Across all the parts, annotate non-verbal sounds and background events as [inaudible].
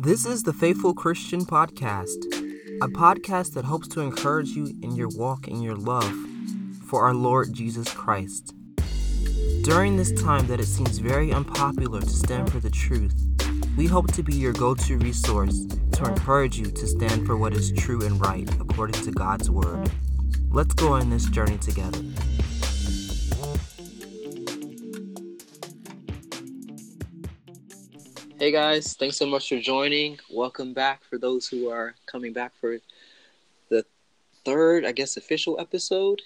This is the Faithful Christian Podcast, a podcast that hopes to encourage you in your walk in your love for our Lord Jesus Christ. During this time that it seems very unpopular to stand for the truth, we hope to be your go to resource to encourage you to stand for what is true and right according to God's Word. Let's go on this journey together. Hey guys, thanks so much for joining. Welcome back for those who are coming back for the third, I guess, official episode.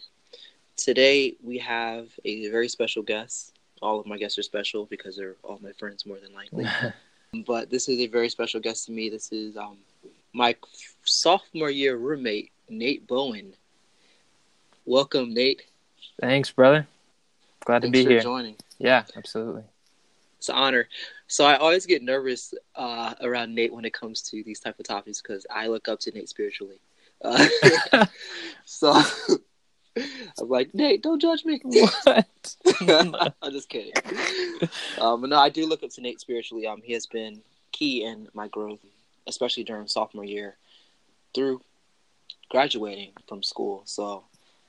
Today we have a very special guest. All of my guests are special because they're all my friends, more than likely. [laughs] but this is a very special guest to me. This is um, my sophomore year roommate, Nate Bowen. Welcome, Nate. Thanks, brother. Glad Thanks to be for here. joining. Yeah, absolutely. It's an honor. So I always get nervous uh, around Nate when it comes to these type of topics because I look up to Nate spiritually. Uh, [laughs] so I'm like, Nate, don't judge me. what? [laughs] [laughs] I'm just kidding. Um, no, I do look up to Nate spiritually. Um, he has been key in my growth, especially during sophomore year, through graduating from school. So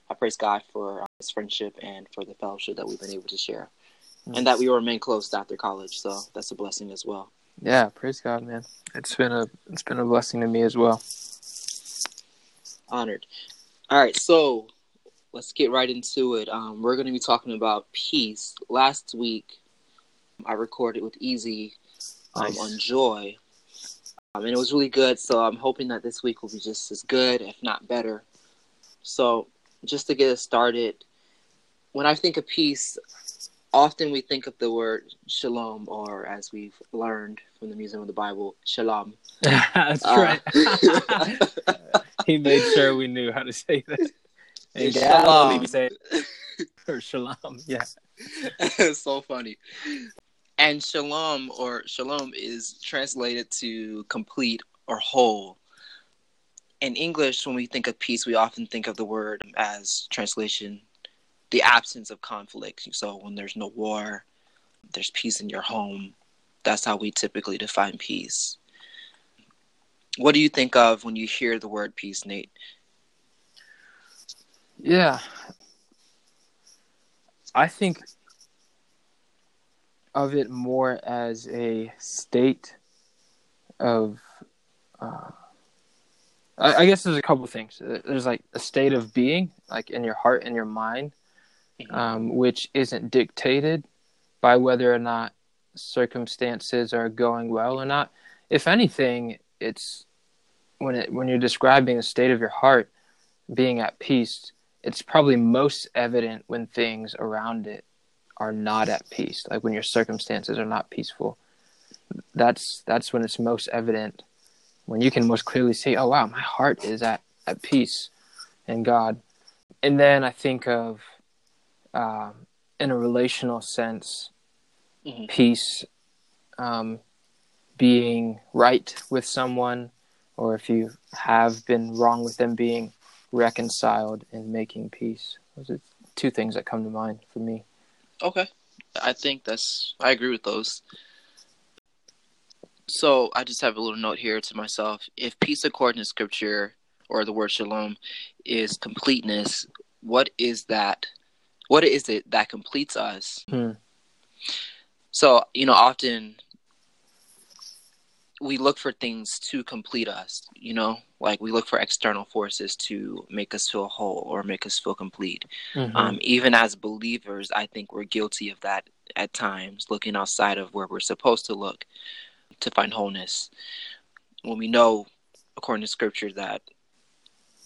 I praise God for uh, his friendship and for the fellowship that we've been able to share, and that we remain close after college. So that's a blessing as well. Yeah, praise God, man. It's been a it's been a blessing to me as well. Honored. All right, so let's get right into it. Um, we're going to be talking about peace. Last week, I recorded with Easy um, Nice. on joy, um, and it was really good. So I'm hoping that this week will be just as good, if not better. So just to get us started, when I think of peace, often we think of the word shalom, or as we've learned from the Museum of the Bible, shalom. [laughs] That's Uh, right. [laughs] he made sure we knew how to say that. [laughs] In Shalom. Galilee, we say or shalom. Yeah. it's so funny. And shalom or shalom is translated to complete or whole. In English, when we think of peace, we often think of the word as translation, the absence of conflict. So when there's no war, there's peace in your home. That's how we typically define peace. What do you think of when you hear the word peace, Nate? Yeah. I think of it more as a state of. Uh, I, I guess there's a couple things. There's like a state of being, like in your heart and your mind, um, which isn't dictated by whether or not circumstances are going well or not. If anything, it's when it when you're describing the state of your heart being at peace it's probably most evident when things around it are not at peace like when your circumstances are not peaceful that's that's when it's most evident when you can most clearly say oh wow my heart is at at peace in god and then i think of um, in a relational sense Mhm. peace um, being right with someone or if you have been wrong with them being reconciled and making peace those are two things that come to mind for me Okay. I think that's I agree with those. So I just have a little note here to myself. If peace according to scripture or the word shalom is completeness, what is that? What is it that completes us? Hmm. So, you know, often we look for things to complete us, you know, like we look for external forces to make us feel whole or make us feel complete. Mhm. Um, even as believers, I think we're guilty of that at times, looking outside of where we're supposed to look to find wholeness. When we know, according to scripture, that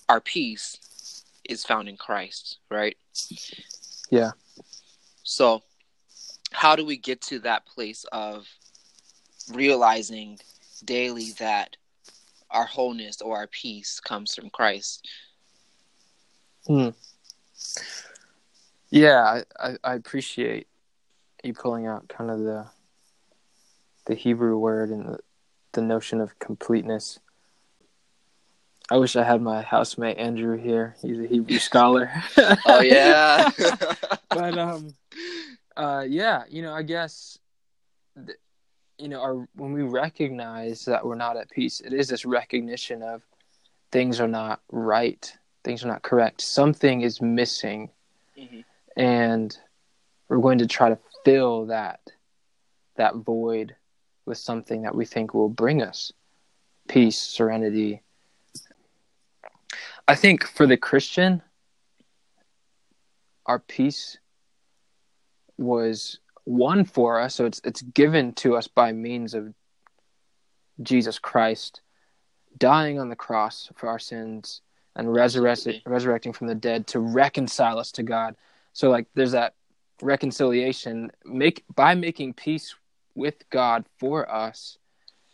our peace is found in Christ, right? Yeah So, how do we get to that place of realizing daily that our wholeness or our peace comes from Christ? Hmm. Yeah, I, I, I appreciate you pulling out kind of the the Hebrew word and the, the notion of completeness. I wish I had my housemate Andrew here. He's a Hebrew scholar. [laughs] Oh yeah. [laughs] but um, uh, yeah, you know, I guess th- you know, our when we recognize that we're not at peace, it is this recognition of things are not right, things are not correct, something is missing, Mhm. and we're going to try to fill that that void with something that we think will bring us peace, serenity. I think for the Christian, our peace was won for us, so it's it's given to us by means of Jesus Christ dying on the cross for our sins and resurrecting resurrecting from the dead to reconcile us to God. So like there's that reconciliation make by making peace with God for us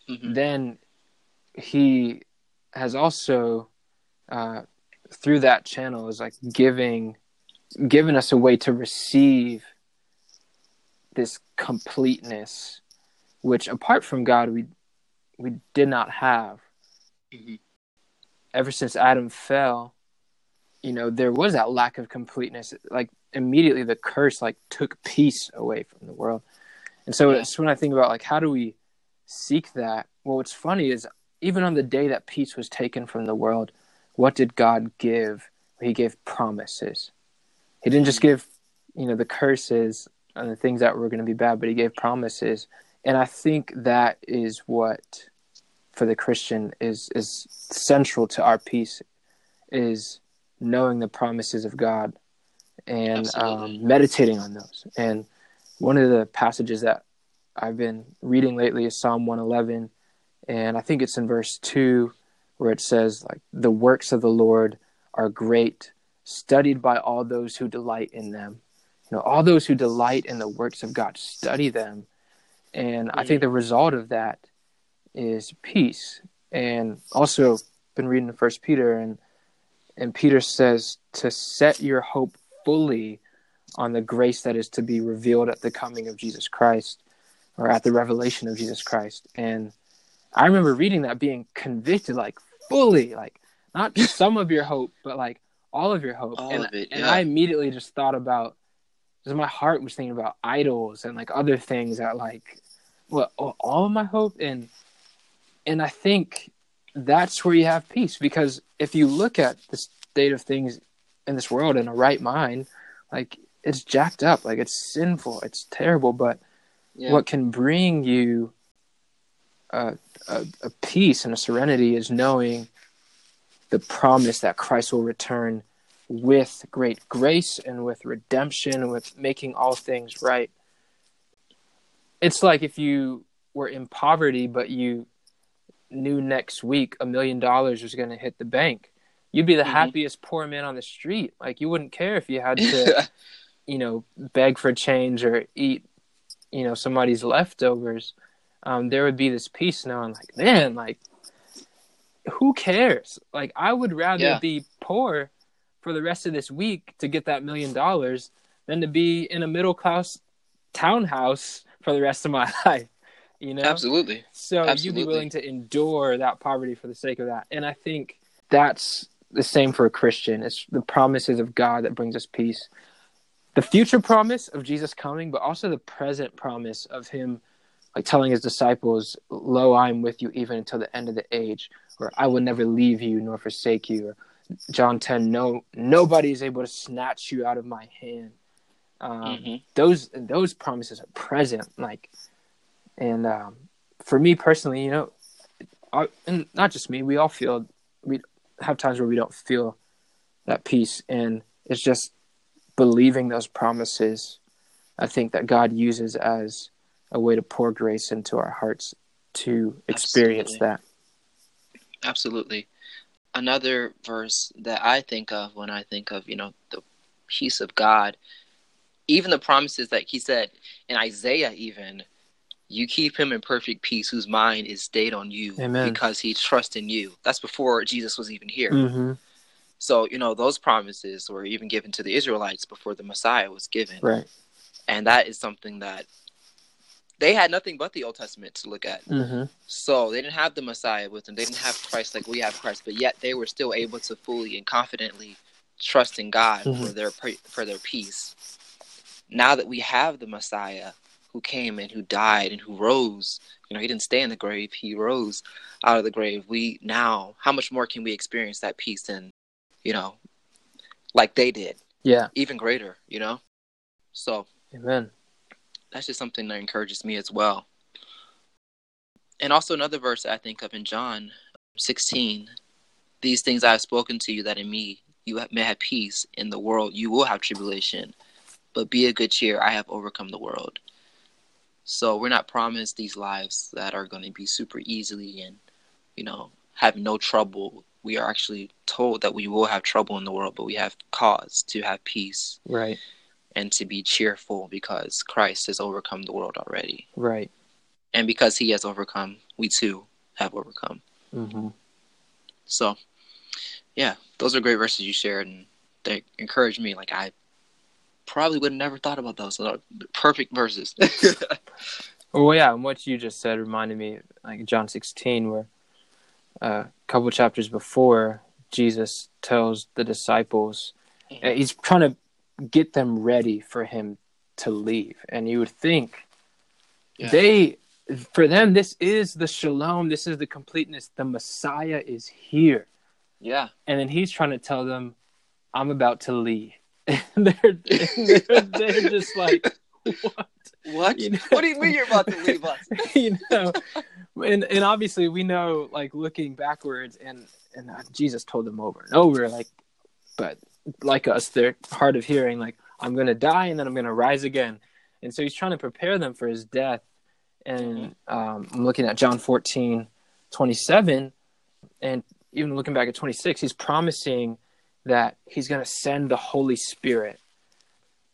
Mhm. then he has also uh, through that channel is like giving giving us a way to receive this completeness which apart from god we we did not have Mhm. ever since adam fell you know there was that lack of completeness like immediately the curse like took peace away from the world and so Yeah. it's when i think about like how do we seek that well what's funny is even on the day that peace was taken from the world what did god give? He gave promises. He didn't just give you know the curses and the things that were going to be bad but he gave promises. And i think that is what for the christian is is central to our peace is knowing the promises of god and um, meditating on those. And one of the passages that i've been reading lately is psalm 111 and i think it's in verse 2 where it says like the works of the lord are great studied by all those who delight in them. You know all those who delight in the works of god study them. And i think mm. the result of that is peace. And also been reading first peter and and peter says to set your hope fully on the grace that is to be revealed at the coming of jesus christ or at the revelation of jesus christ. And i remember reading that being convicted like fully like not just [laughs] some of your hope but like all of your hope All and, of it, and i immediately just thought about because my heart was thinking about idols and like other things that like well all of my hope and and i think that's where you have peace because if you look at the state of things in this world in a right mind like it's jacked up like it's sinful it's terrible but Yeah. what can bring you a, a, a peace and a serenity is knowing the promise that Christ will return with great grace and with redemption and with making all things right. It's like if you were in poverty, but you knew next week a million dollars was going to hit the bank. You'd be the Mhm. happiest poor man on the street. Like you wouldn't care if you had to [laughs] you know, beg for change or eat, you know, somebody's leftovers, um, there would be this peace knowing, like, man, like, who cares? Like, I would rather Yeah. be poor for the rest of this week to get that million dollars than to be in a middle class townhouse for the rest of my [laughs] life. You know, Absolutely. so you'd be willing to endure that poverty for the sake of that. And I think that's the same for a Christian. It's the promises of God that brings us peace. The future promise of Jesus coming, but also the present promise of him like telling his disciples, Lo, I am with you even until the end of the age, or I will never leave you nor forsake you. Or John ten, no nobody is able to snatch you out of my hand. Um, Mhm. those those promises are present like and um, for me personally you know I, and not just me we all feel we have times where we don't feel that peace and it's just believing those promises i think that god uses as a way to pour grace into our hearts to experience Absolutely. that Absolutely. Another verse that I think of when I think of, you know, the peace of God, even the promises that he said in Isaiah, even, you keep him in perfect peace whose mind is stayed on you Amen. because he trusts in you. That's before Jesus was even here. mm-hmm. So, you know, those promises were even given to the Israelites before the Messiah was given. right And that is something that they had nothing but the Old Testament to look at. mm-hmm. So they didn't have the Messiah with them. They didn't have Christ like we have Christ, but yet they were still able to fully and confidently trust in God Mhm. for their for their peace. Now that we have the Messiah, who came and who died and who rose. You know, he didn't stay in the grave, he rose out of the grave. We now, how much more can we experience that peace and, you know, like they did? Yeah. Even greater, you know? So, Amen. That's just something that encourages me as well. And also another verse I think of in John 16 These things I have spoken to you, that in me you may have peace. In the world you will have tribulation, but be of good cheer. I have overcome the world. So we're not promised these lives that are going to be super easily and, you know, have no trouble. We are actually told that we will have trouble in the world, but we have cause to have peace Right. And to be cheerful because Christ has overcome the world already. Right. And because he has overcome, we too have overcome. Mm-hmm. So, yeah, those are great verses you shared, and they encourage me. Like I probably would have never thought about those. So perfect verses. [laughs] [laughs] Well, yeah, and what you just said reminded me, like John 16, where uh, a couple chapters before, Jesus tells the disciples, he's trying to get them ready for him to leave. And you would think Yeah. they, for them, this is the shalom, this is the completeness. The Messiah is here. yeah, And then he's trying to tell them, I'm about to leave. [laughs] And they're, [laughs] they're, they're just like, what? what? You know- What do you mean you're about to leave us? [laughs] you know and and obviously we know like looking backwards and and jesus told them over and over like but like us they're hard of hearing like i'm gonna die and then i'm gonna rise again. And so he's trying to prepare them for his death. And um, i'm looking at john 14 27 and even looking back at 26 he's promising that he's gonna send the holy spirit.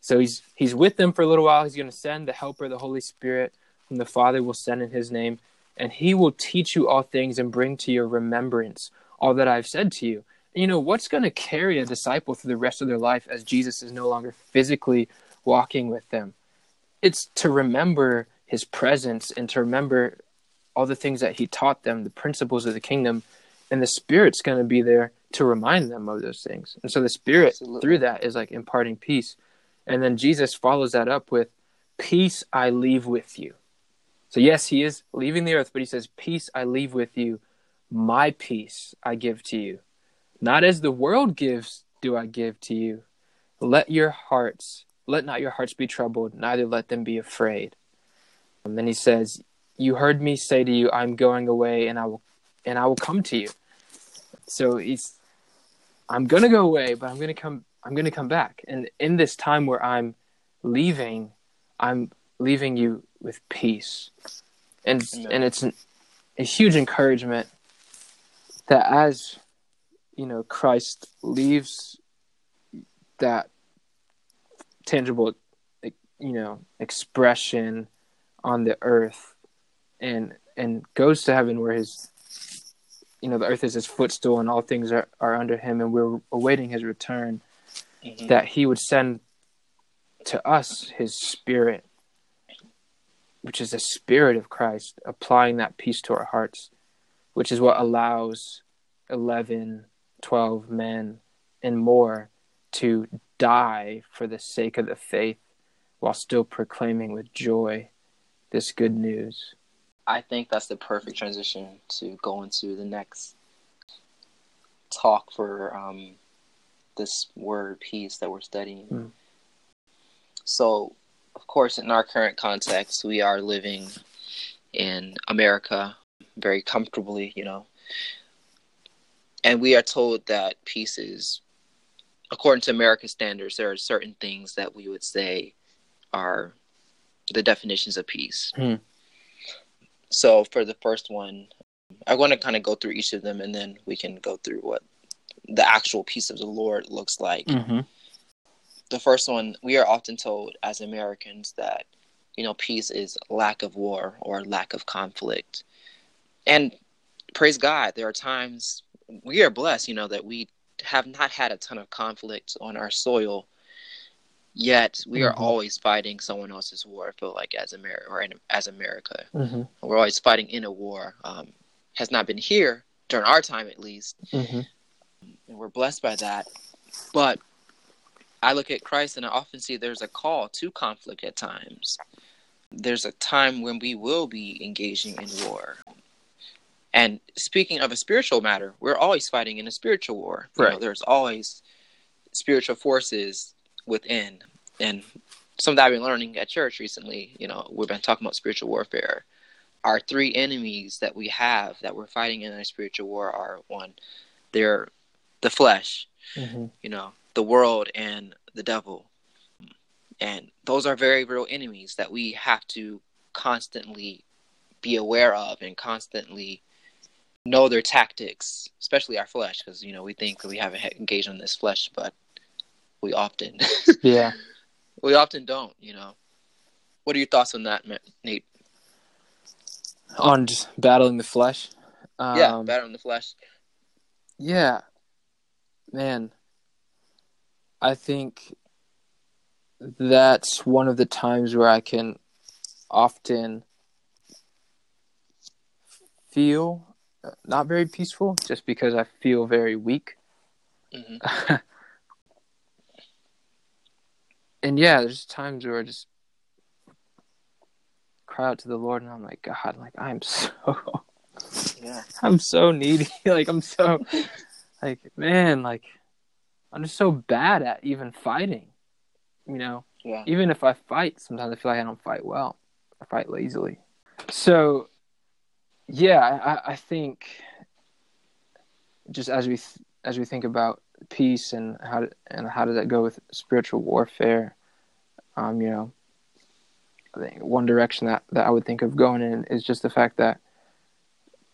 So he's he's with them for a little while. He's gonna send the helper the holy spirit whom the Father will send in his name, and he will teach you all things and bring to your remembrance all that I've said to you. You know, what's going to carry a disciple through the rest of their life as Jesus is no longer physically walking with them? It's to remember his presence and to remember all the things that he taught them, the principles of the kingdom, and the Spirit's going to be there to remind them of those things. And so the Spirit, Absolutely. through that, is like imparting peace. And then Jesus follows that up with, Peace I leave with you. So, yes, he is leaving the earth, but he says, Peace I leave with you. My peace I give to you. Not as the world gives, do I give to you. Let your hearts, let not your hearts be troubled, neither let them be afraid. And then he says, You heard me say to you, I'm going away and I will and I will come to you. So he's I'm gonna go away, but I'm gonna come I'm gonna come back. And in this time where I'm leaving, I'm leaving you with peace. And Amen. and it's an, a huge encouragement that as you know Christ leaves that tangible you know expression on the earth and and goes to heaven where his you know the earth is his footstool and all things are, are under him and we're awaiting his return Mhm. that he would send to us his spirit which is the spirit of christ applying that peace to our hearts which is what allows 11 12 men and more to die for the sake of the faith while still proclaiming with joy this good news I think that's the perfect transition to go into the next talk for um, this word peace that we're studying. Mm. So, of course, in our current context, we are living in America very comfortably, you know, and we are told that peace is, according to American standards, there are certain things that we would say are the definitions of peace. Hmm. So for the first one, I want to kind of go through each of them, and then we can go through what the actual peace of the Lord looks like. mm-hmm. The first one, we are often told as Americans that you know peace is lack of war or lack of conflict, and praise God, there are times we are blessed, you know, that we have not had a ton of conflict on our soil. Yet we are Mhm. always fighting someone else's war. I feel like as America or in, as America, Mm-hmm. we're always fighting in a war. Um, has not been here during our time, at least, Mm-hmm. and we're blessed by that. But I look at Christ, and I often see there's a call to conflict at times. there's a time when we will be engaging in war. And speaking of a spiritual matter, we're always fighting in a spiritual war. You know, there's always spiritual forces within. And something I've been learning at church recently, you know, we've been talking about spiritual warfare. Our three enemies that we have that we're fighting in a spiritual war are one, they're the flesh, hmm you know, the world and the devil. And those are very real enemies that we have to constantly be aware of and constantly know their tactics, especially our flesh, because, you know, we think that we haven't engaged in this flesh, but we often, [laughs] Yeah. we often don't, you know. What are your thoughts on that, Nate? On just battling the flesh. Um, yeah, battle the flesh. Yeah. Man. I think that's one of the times where I can often feel not very peaceful just because I feel very weak. hmm [laughs] and yeah, there's times where I just cry out to the Lord and I'm like, God, like I'm so [laughs] Yeah. I'm so needy. [laughs] like I'm so like man, like I'm just so bad at even fighting. You know, Yeah. even if I fight, sometimes I feel like I don't fight well. I fight lazily. So yeah, I, I think just as we th- as we think about peace and how and how does that go with spiritual warfare, um, you know, I think one direction that, that I would think of going in is just the fact that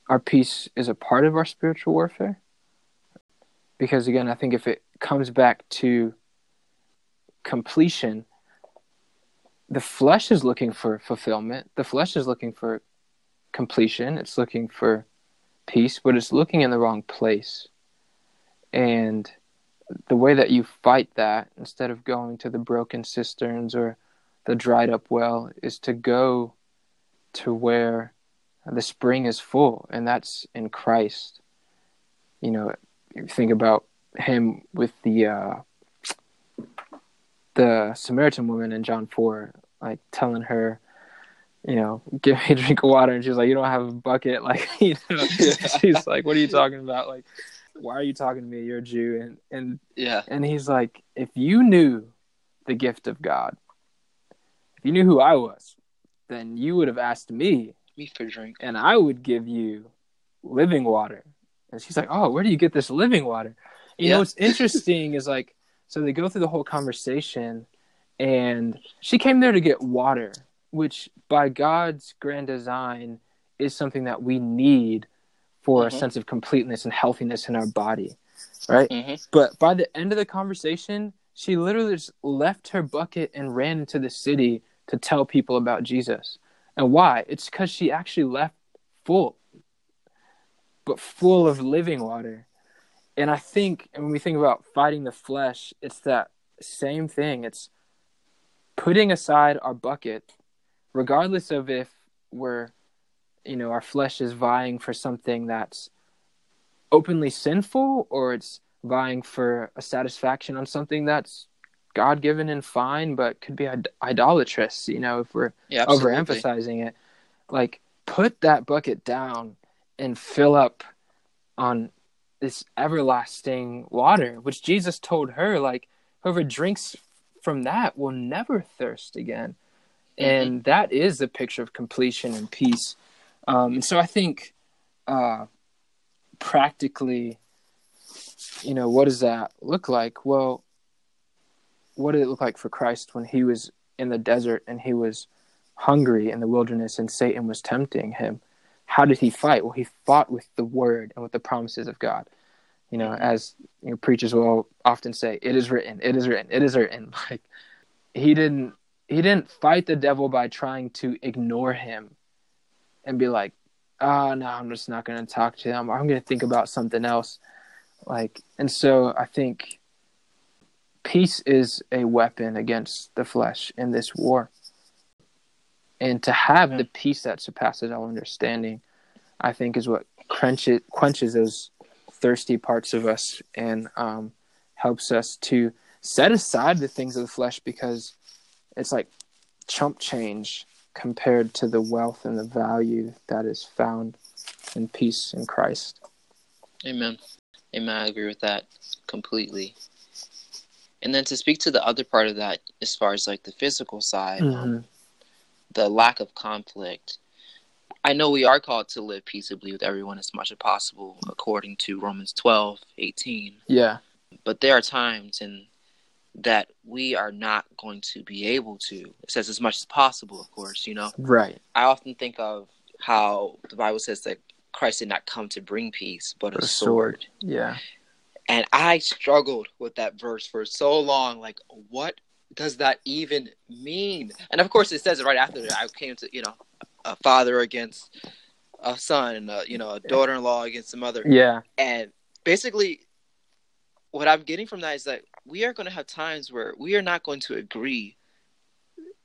our peace is a part of our spiritual warfare. Because again, I think if it comes back to completion, the flesh is looking for fulfillment. The flesh is looking for completion. It's looking for peace, but it's looking in the wrong place. And the way that you fight that, instead of going to the broken cisterns or the dried up well, is to go to where the spring is full, and that's in Christ. You know, you think about him with the uh, the Samaritan woman in John four, like telling her, you know, give me a drink of water, and she's like, you don't have a bucket, [laughs] like, you know, she's like, what are you talking about, like, why are you talking to me? You're a Jew, and and Yeah. and he's like, if you knew the gift of God, if you knew who I was, then you would have asked me, Me for a drink. and I would give you living water. And she's like, oh, where do you get this living water? You Yeah. know, what's interesting is like, so they go through the whole conversation, and she came there to get water, which by God's grand design is something that we need for a Mhm. sense of completeness and healthiness in our body, right? hmm But by the end of the conversation, she literally just left her bucket and ran into the city to tell people about Jesus. And why? It's because she actually left full, but full of living water. And I think and when we think about fighting the flesh, it's that same thing. It's putting aside our bucket, regardless of if we're, you know, our flesh is vying for something that's openly sinful or it's vying for a satisfaction on something that's God given and fine, but could be Id- idolatrous, you know, if we're Yeah. Overemphasizing it. Like, put that bucket down and fill up on this everlasting water, which Jesus told her, like, whoever drinks from that will never thirst again. And that is the picture of completion and peace. Um, and so I think uh, practically, you know, what does that look like? Well, what did it look like for Christ when he was in the desert and he was hungry in the wilderness and Satan was tempting him? How did he fight? Well, he fought with the word and with the promises of God. You know, as you know, preachers will often say, "It is written, it is written, it is written." [laughs] Like he didn't he didn't fight the devil by trying to ignore him and be like, "Oh no, I'm just not going to talk to him. I'm going to think about something else." Like, and so I think peace is a weapon against the flesh in this war. And to have Yeah. the peace that surpasses all understanding, I think is what quenches, quenches those thirsty parts of us and um, helps us to set aside the things of the flesh because it's like chump change compared to the wealth and the value that is found in peace in Christ. Amen. Amen. I agree with that completely. And then to speak to the other part of that, as far as like the physical side, Mm-hmm. um, the lack of conflict. I know we are called to live peaceably with everyone as much as possible, according to Romans 12, 18. Yeah. But there are times in that we are not going to be able to. It says as much as possible, of course, you know. Right. I often think of how the Bible says that Christ did not come to bring peace, but a, A sword. sword. Yeah. And I struggled with that verse for so long. Like, what does that even mean? And of course, it says it right after that. I came to, you know, a father against a son, and a, you know, a daughter-in-law against a mother. Yeah. And basically, what I'm getting from that is that we are going to have times where we are not going to agree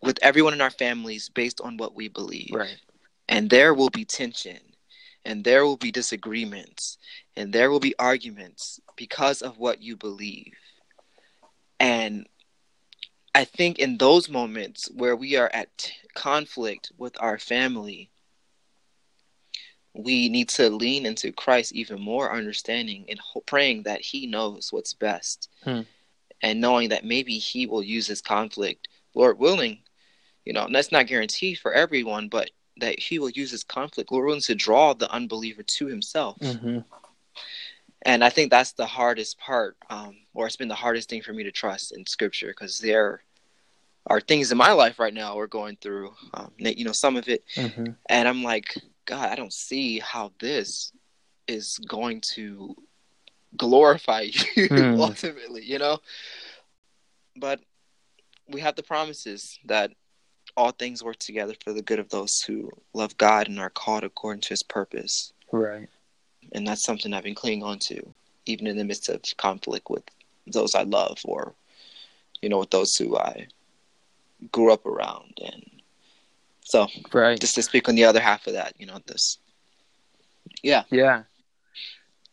with everyone in our families based on what we believe Right. and there will be tension and there will be disagreements and there will be arguments because of what you believe and i think in those moments where we are at conflict with our family we need to lean into christ even more understanding and ho- praying that he knows what's best Hmm. And knowing that maybe he will use this conflict lord willing you know and that's not guaranteed for everyone but that he will use this conflict lord willing to draw the unbeliever to himself Mm-hmm. and i think that's the hardest part um, or it's been the hardest thing for me to trust in scripture because there are things in my life right now we're going through um, you know some of it Mm-hmm. and i'm like god i don't see how this is going to glorify [laughs] you Hmm. ultimately you know but we have the promises that all things work together for the good of those who love god and are called according to his purpose Right. and that's something I've been clinging on to, even in the midst of conflict with those I love, or you know, with those who I grew up around. And so, Right. just to speak on the other half of that, you know, this, yeah, Yeah.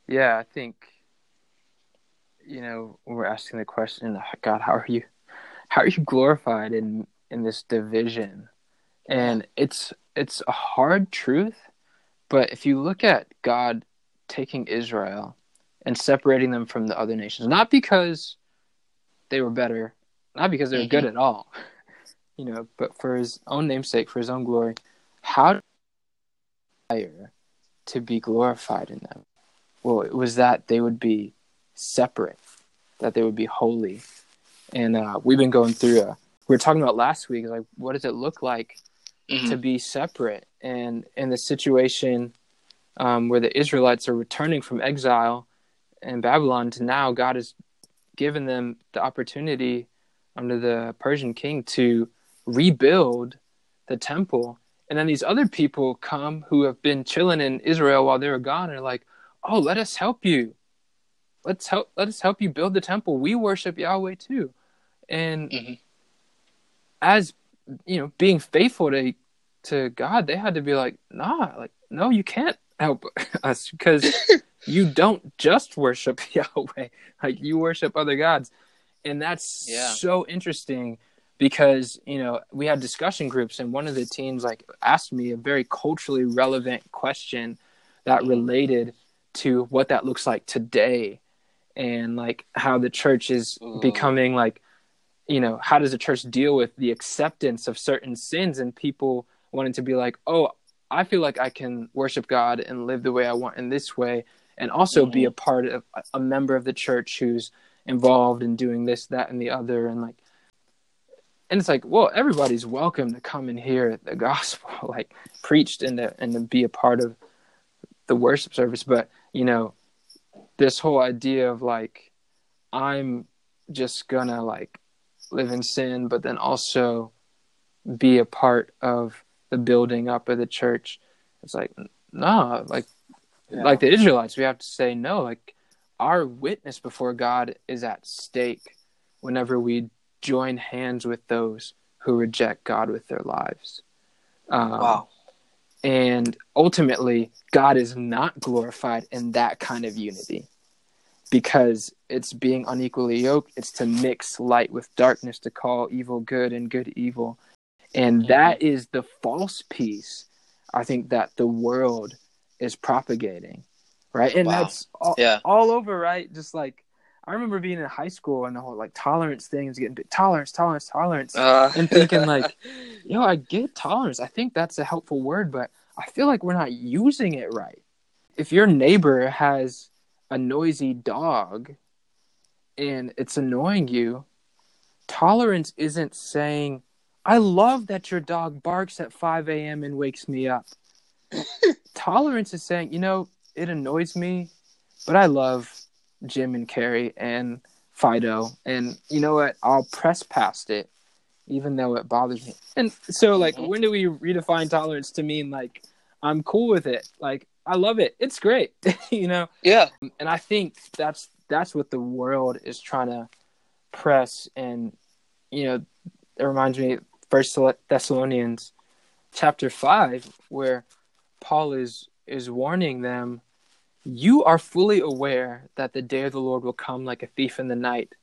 Yeah, I think you know, we're asking the question, God, how are you how are you glorified in in this division? And it's it's a hard truth, but if you look at God taking Israel and separating them from the other nations, not because they were better, not because they were good mm-hmm. at all, [laughs] you know, but for his own namesake, for his own glory, how desire to be glorified in them? Well, it was that they would be separate, that they would be holy. And uh, we've been going through a, we were talking about last week, like, what does it look like Mhm. to be separate? And in the situation um, where the Israelites are returning from exile in Babylon to now, God has given them the opportunity under the Persian king to rebuild the temple. And then these other people come who have been chilling in Israel while they were gone and are like, "Oh, let us help you. Let's help. Let us help you build the temple. We worship Yahweh too." And Mhm. as you know, being faithful to to God, they had to be like, "Nah, like no, you can't help [laughs] us because [laughs] you don't just worship [laughs] Yahweh. Like you worship other gods." And that's Yeah. so interesting because you know we had discussion groups and one of the teams like asked me a very culturally relevant question that related to what that looks like today and like how the church is becoming like you know how does the church deal with the acceptance of certain sins and people wanting to be like oh i feel like i can worship god and live the way i want in this way and also be a mm-hmm. part of a member of the church who's involved in doing this that and the other and like and it's like well everybody's welcome to come and hear the [laughs] gospel like preached and to, and to be a part of the worship service but you know this whole idea of like i'm just gonna like live in sin but then also be a part of the building up of the church. It's like no like Yeah. like the israelites we have to say no. Like our witness before god is at stake whenever we join hands with those who reject god with their lives. Um, wow, and ultimately, God is not glorified in that kind of unity because it's being unequally yoked. It's to mix light with darkness, to call evil good and good evil. And that is the false peace I think that the world is propagating. Right. And Wow. that's all, Yeah. all over, right? Just like I remember being in high school and the whole like tolerance thing is getting big tolerance, tolerance, tolerance. Uh, And thinking, like, [laughs] Yo, I get tolerance. I think that's a helpful word, but I feel like we're not using it right. If your neighbor has a noisy dog and it's annoying you, tolerance isn't saying, I love that your dog barks at 5 a.m. and wakes me up. [laughs] tolerance is saying, you know, it annoys me, but I love Jim and Carrie and Fido. And you know what? I'll press past it, even though it bothers me. And so, like, when do we redefine tolerance to mean, like, I'm cool with it? Like, I love it. It's great, [laughs] you know? yeah. and I think that's that's what the world is trying to press, and you know, it reminds me First Thessalonians chapter five, where Paul is is warning them, you are fully aware that the day of the Lord will come like a thief in the night.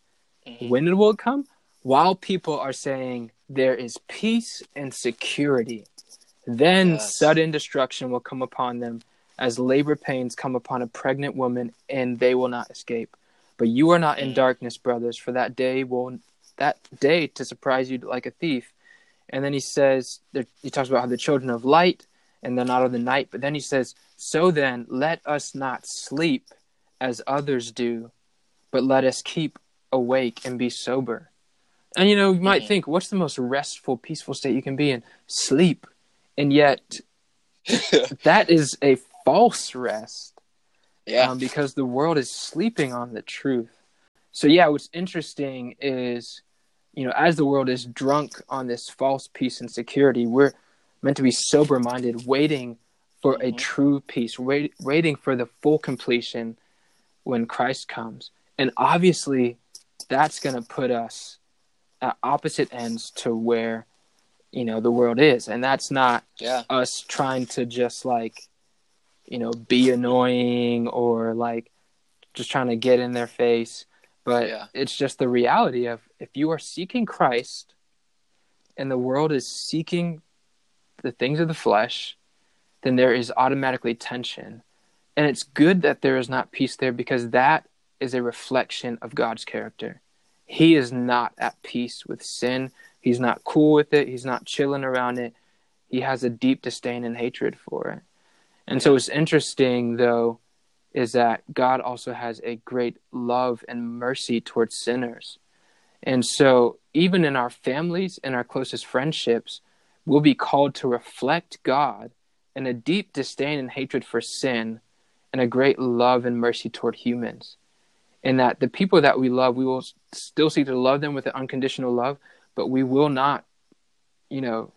Mhm. When it will come, while people are saying there is peace and security, then Yes. sudden destruction will come upon them as labor pains come upon a pregnant woman and they will not escape. But you are not in Mm. darkness, brothers, for that day will that day to surprise you like a thief. And then he says he talks about how the children of light and they're not of the night, but then he says, So then let us not sleep as others do, but let us keep awake and be sober. And you know, you might Mhm. think, what's the most restful, peaceful state you can be in? Sleep. And yet [laughs] that is a false rest yeah. um, because the world is sleeping on the truth. So yeah, what's interesting is, you know, as the world is drunk on this false peace and security, we're meant to be sober minded, waiting for a Mhm. true peace, wait, waiting for the full completion when Christ comes. And obviously, that's going to put us at opposite ends to where, you know, the world is, and that's not yeah. us trying to just like you know be annoying or like just trying to get in their face but Yeah. it's just the reality of if you are seeking Christ and the world is seeking the things of the flesh then there is automatically tension. And it's good that there is not peace there because that is a reflection of God's character. He is not at peace with sin. He's not cool with it. He's not chilling around it. He has a deep disdain and hatred for it. And so what's interesting though is that God also has a great love and mercy towards sinners. And so even in our families and our closest friendships, we'll be called to reflect God in a deep disdain and hatred for sin and a great love and mercy toward humans. And that the people that we love, we will still seek to love them with an unconditional love, but we will not, you know,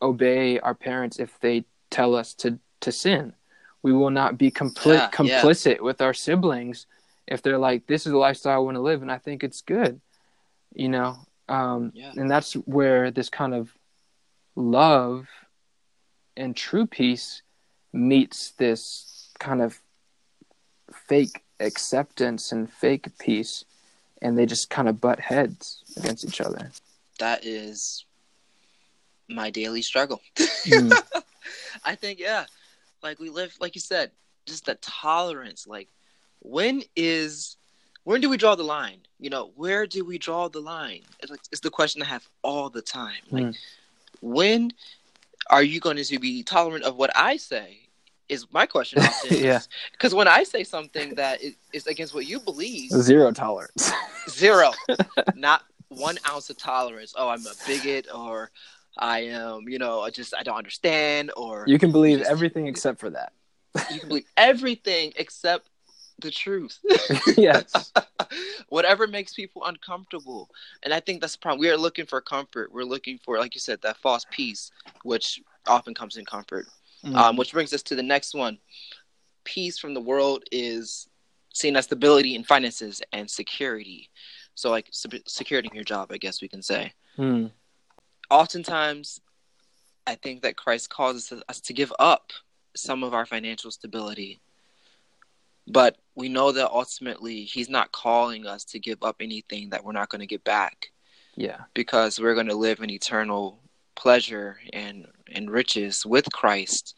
obey our parents if they tell us to to sin. We will not be compli- Yeah, yeah. complicit with our siblings if they're like, "This is the lifestyle I want to live," and I think it's good, you know. Um, Yeah. And that's where this kind of love and true peace meets this kind of fake acceptance and fake peace, and they just kind of butt heads against each other. That is my daily struggle. Mm. [laughs] I think yeah, like we live, like you said, just the tolerance. Like, when is, when do we draw the line? You know, where do we draw the line? It's like it's the question I have all the time. Like, Mm. When are you going to be tolerant of what I say? Is my question [laughs] often. Yeah. Because when I say something that is, against what you believe, Zero tolerance. zero, [laughs] not one ounce of tolerance. Oh, I'm a bigot, or I am, you know, I just I don't understand, or You can believe Just- everything except for that. you can believe everything except the truth. [laughs] yes. [laughs] Whatever makes people uncomfortable. And I think that's the problem. We are looking for comfort. We're looking for, like you said, that false peace, which often comes in comfort. Mm. Um, which brings us to the next one. Peace from the world is seen as stability in finances and security. So, like se- security in your job, I guess we can say. Mm. Oftentimes, I think that Christ causes us to give up some of our financial stability. But we know that ultimately, He's not calling us to give up anything that we're not going to get back Yeah. because we're going to live in eternal pleasure and and riches with Christ.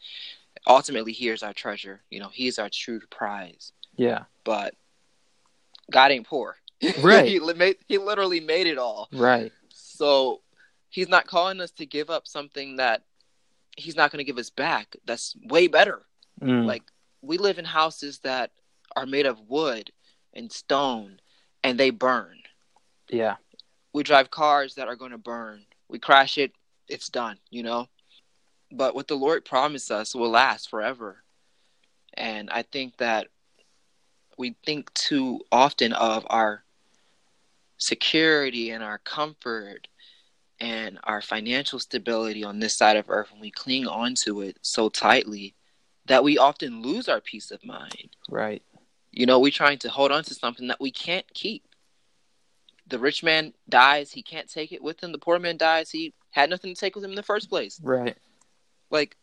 Ultimately, he is our treasure. You know, he is our true prize. Yeah. But God ain't poor. [laughs] Right. he, made, he literally made it all. Right. So he's not calling us to give up something that he's not going to give us back. That's way better. Mm. Like we live in houses that are made of wood and stone and they burn. yeah. We drive cars that are going to burn. We crash it, it's done, you know? But what the Lord promised us will last forever. And I think that we think too often of our security and our comfort and our financial stability on this side of earth and we cling onto it so tightly that we often lose our peace of mind. Right. You know, we're trying to hold on to something that we can't keep. The rich man dies, he can't take it with him. The poor man dies, he had nothing to take with him in the first place. Right. Like,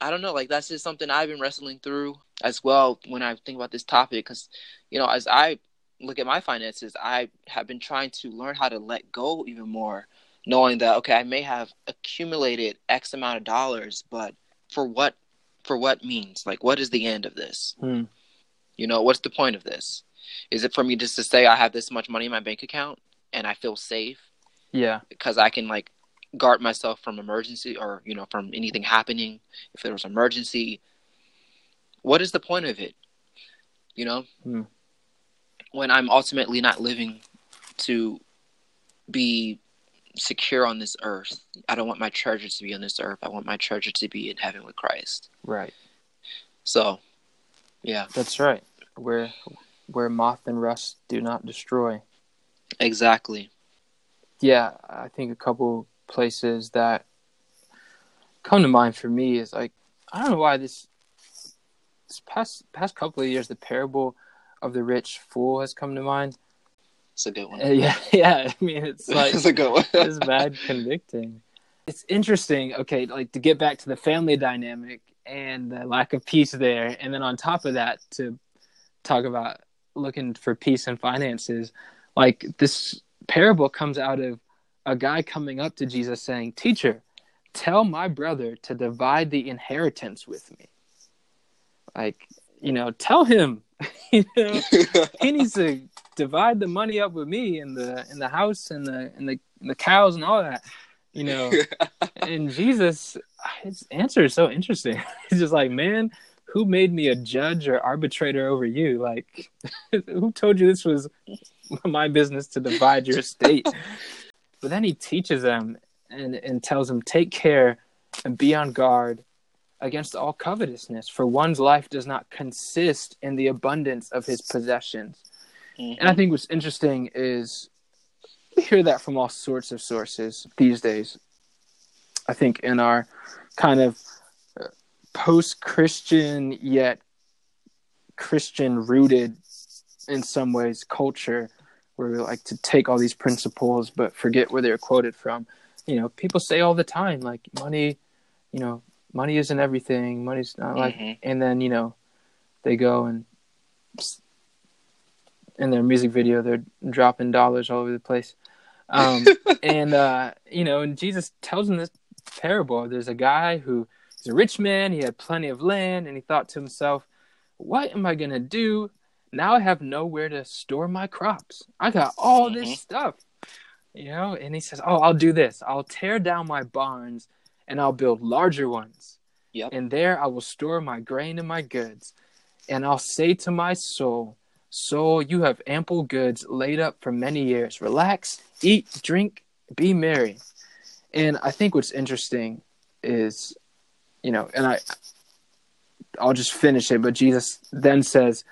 I don't know, like, that's just something I've been wrestling through as well when I think about this topic. Because, you know, as I look at my finances, I have been trying to learn how to let go even more, knowing that, okay, I may have accumulated X amount of dollars, but for what? For what means? Like, what is the end of this? Hmm. You know, what's the point of this? Is it for me just to say I have this much money in my bank account and I feel safe Yeah. because I can like guard myself from emergency or you know from anything happening if there was an emergency? What is the point of it? You know, Hmm. when I'm ultimately not living to be secure on this earth. I don't want my treasure to be on this earth. I want my treasure to be in heaven with Christ. Right. So, yeah, That's right. Where where moth and rust do not destroy. exactly. Yeah, I think a couple places that come to mind for me is like I don't know why this this past past couple of years the parable of the rich fool has come to mind. It's a good one. Uh, [laughs] yeah, yeah. I mean, it's [laughs] like it's a good one. it's bad convicting. It's interesting. Okay, like to get back to the family dynamic and the lack of peace there, and then on top of that, to talk about looking for peace and finances. Like this parable comes out of a guy coming up to Jesus saying, "Teacher, tell my brother to divide the inheritance with me." Like, you know, tell him. [laughs] you know, [laughs] he needs to divide the money up with me and the and the house and the and the and the cows and all that you know [laughs] and jesus his answer is so interesting. [laughs] He's just like man who made me a judge or arbitrator over you? Like [laughs] who told you this was my business to divide your estate? But then he teaches them and and tells them take care and be on guard against all covetousness for one's life does not consist in the abundance of his possessions. And I mm-hmm. think what's interesting is we hear that from all sorts of sources these days. I think in our kind of post Christian yet Christian rooted in some ways culture where we like to take all these principles but forget where they're quoted from. You know, people say all the time, like money, you know, money isn't everything, money's not like Mhm. and then, you know, they go and in their music video they're dropping dollars all over the place um, [laughs] and uh, you know and jesus tells them this parable. There's a guy who is a rich man. He had plenty of land. And he thought to himself what am i going to do? Now i have nowhere to store my crops. I got all this Mhm. stuff. You know and he says oh i'll do this. I'll tear down my barns and i'll build larger ones. Yep. and there i will store my grain and my goods. And i'll say to my soul Soul, you have ample goods laid up for many years. Relax, eat, drink, be merry. And I think what's interesting is, you know, and I, I'll just finish it. But Jesus then says,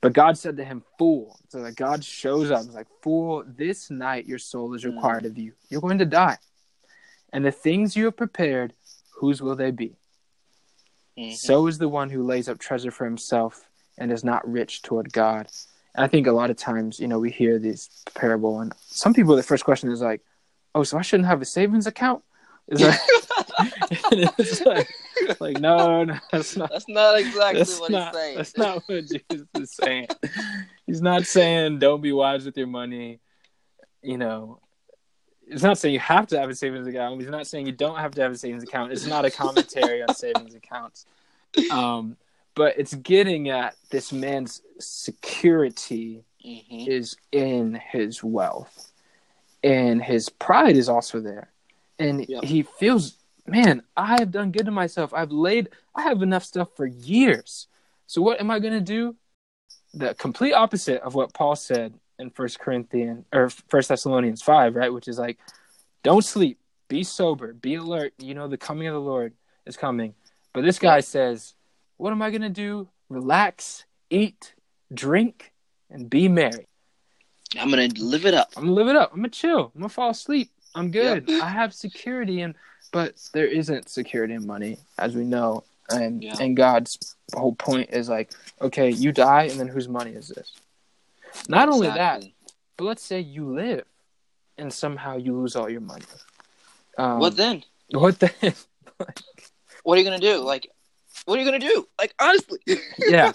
"But God said to him, fool." So like God shows up, like, "Fool, this night your soul is required of you. You're going to die, and the things you have prepared, whose will they be?" Mhm. So is the one who lays up treasure for himself and is not rich toward God. And I think a lot of times, you know, we hear this parable, and some people, the first question is like, "Oh, so I shouldn't have a savings account?" Is that? [laughs] it's like, like, no, no, that's not. That's not exactly That's what not, he's saying. that's not what Jesus is saying. He's not saying don't be wise with your money. You know, it's not saying you have to have a savings account. He's not saying you don't have to have a savings account. It's not a commentary on savings accounts. Um, but it's getting at this man's security Mhm. is in his wealth, and his pride is also there, and Yep. he feels, man, I have done good to myself. I've laid, I have enough stuff for years. So what am I going to do? The complete opposite of what Paul said in First Corinthians or First Thessalonians five, right? Which is like, don't sleep, be sober, be alert. You know the coming of the Lord is coming. But this guy says, what am I going to do? Relax, eat, drink, and be merry. I'm gonna live it up. I'm gonna live it up. I'm gonna chill. I'm gonna fall asleep. I'm good. I have security and but there isn't security in money, as we know. And Yeah. and God's whole point is like, okay, you die and then whose money is this? Not only that, but let's say you live and somehow you lose all your money. Um, what then? What then? [laughs] What are you gonna do? Like, what are you gonna do? Like, honestly. [laughs] yeah.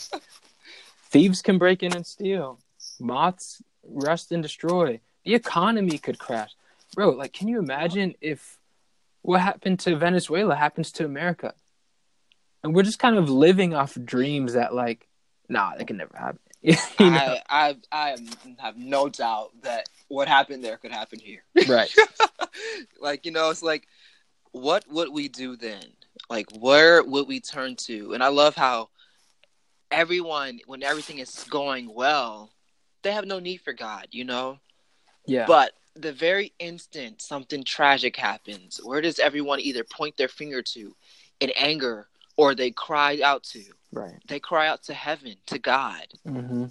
[laughs] Thieves can break in and steal. Moths rust and destroy. The economy could crash. Bro, like can you imagine if what happened to Venezuela happens to America? And we're just kind of living off dreams that like, nah, that can never happen. [laughs] you know? I, I, I have no doubt that what happened there could happen here. right. like, you know, it's like, what would we do then? Like, where would we turn to? And I love how everyone, when everything is going well, they have no need for God, you know? Yeah. But the very instant something tragic happens, where does everyone either point their finger to in anger or they cry out to? right. They cry out to heaven, to God. Mm-hmm.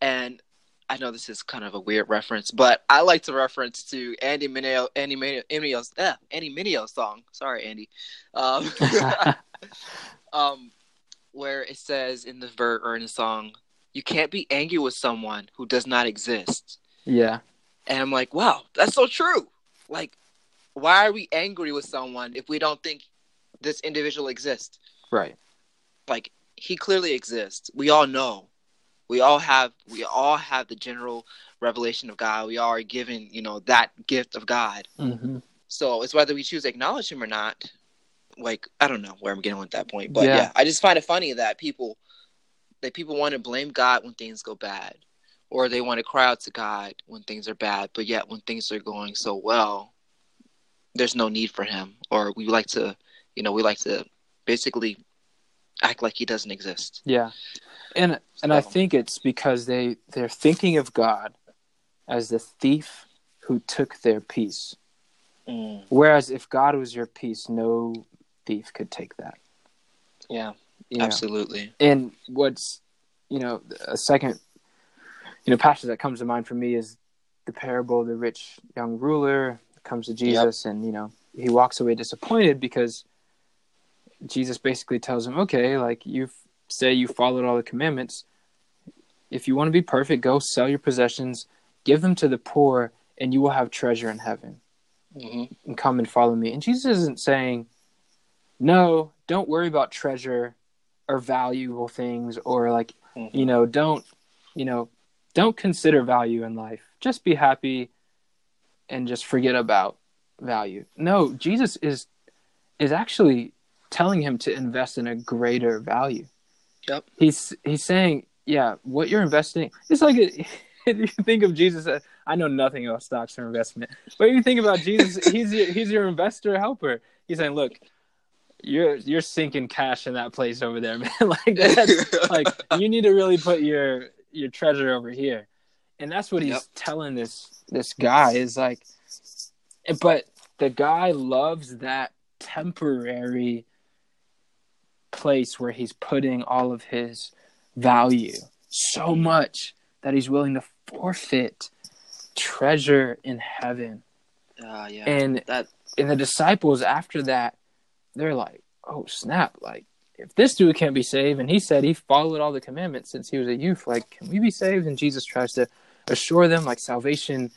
And I know this is kind of a weird reference, but I like to reference to Andy Mineo, Andy Mineo, Mineo's, uh, Andy Mineo's song. Sorry, Andy. Um, [laughs] um, where it says in the verse or in the song, "You can't be angry with someone who does not exist." yeah. And I'm like, wow, that's so true. Like, why are we angry with someone if we don't think this individual exists? Right. Like, he clearly exists. We all know. We all have. We all have the general revelation of God. We all are given, you know, that gift of God. Mm-hmm. So it's whether we choose to acknowledge Him or not. Like, I don't know where I'm getting with that point, but Yeah. yeah, I just find it funny that people that people want to blame God when things go bad, or they want to cry out to God when things are bad, but yet when things are going so well, there's no need for Him, or we like to, you know, we like to basically act like He doesn't exist. Yeah. And and I think it's because they they're thinking of God as the thief who took their peace. Mm. Whereas if God was your peace, no thief could take that. Yeah, You know? absolutely. And what's you know a second you know passage that comes to mind for me is the parable of the rich young ruler comes to Jesus and you know he walks away disappointed because Jesus basically tells him, okay, like you say you followed all the commandments. If you want to be perfect, go sell your possessions, give them to the poor, and you will have treasure in heaven. hmm And come and follow me. And Jesus isn't saying, no, don't worry about treasure or valuable things or like, Mhm. you know, don't, you know, don't consider value in life. Just be happy and just forget about value. No, Jesus is is actually telling him to invest in a greater value. Yep. He's he's saying, yeah, what you're investing. It's like a, [laughs] if you think of Jesus. as- I know nothing about stocks or investment, but if you think about Jesus, [laughs] he's your, he's your investor helper. He's saying, look, you're you're sinking cash in that place over there, [laughs] man. like that's like you need to really put your your treasure over here, and that's what he's Yep. telling this this guy is like, but the guy loves that temporary place where he's putting all of his value so much that he's willing to forfeit treasure in heaven. Uh, yeah. And that and the disciples after that, they're like, "Oh snap! Like if this dude can't be saved, and he said he followed all the commandments since he was a youth, like can we be saved?" And Jesus tries to assure them, like salvation,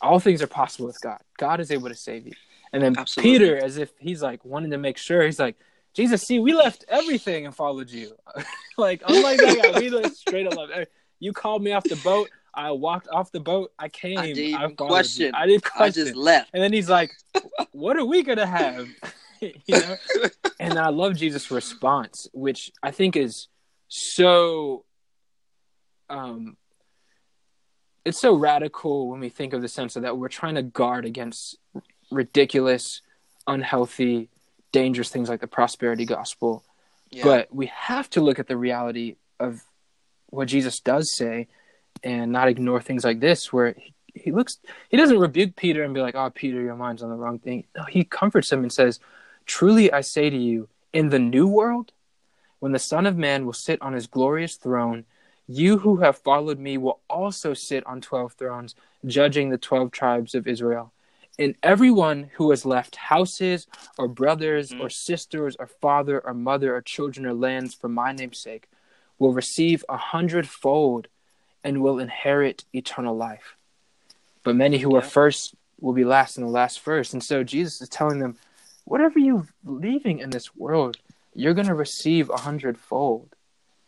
all things are possible with God. God is able to save you. And then Absolutely. Peter, as if he's like wanting to make sure, he's like, "Jesus, see, we left everything and followed you. [laughs] like unlike that guy, we like, straight up left. You called me off the boat. I walked off the boat. I came. I didn't even question. you. I didn't I just left. And then he's like, "What are we gonna have?" [laughs] you know. [laughs] And I love Jesus' response, which I think is so. Um, it's so radical when we think of the sense of that we're trying to guard against ridiculous, unhealthy, dangerous things like the prosperity gospel. Yeah. But we have to look at the reality of what Jesus does say and not ignore things like this where he, he looks he doesn't rebuke Peter and be like, "Oh, Peter, your mind's on the wrong thing." No, he comforts him and says, "Truly I say to you, in the new world, when the Son of Man will sit on his glorious throne, you who have followed me will also sit on 12 thrones, judging the 12 tribes of Israel." And everyone who has left houses or brothers Mhm. or sisters or father or mother or children or lands for my name's sake will receive a hundredfold and will inherit eternal life. But many who are first will be last, and the last first. And so Jesus is telling them, whatever you're leaving in this world, you're going to receive a hundredfold.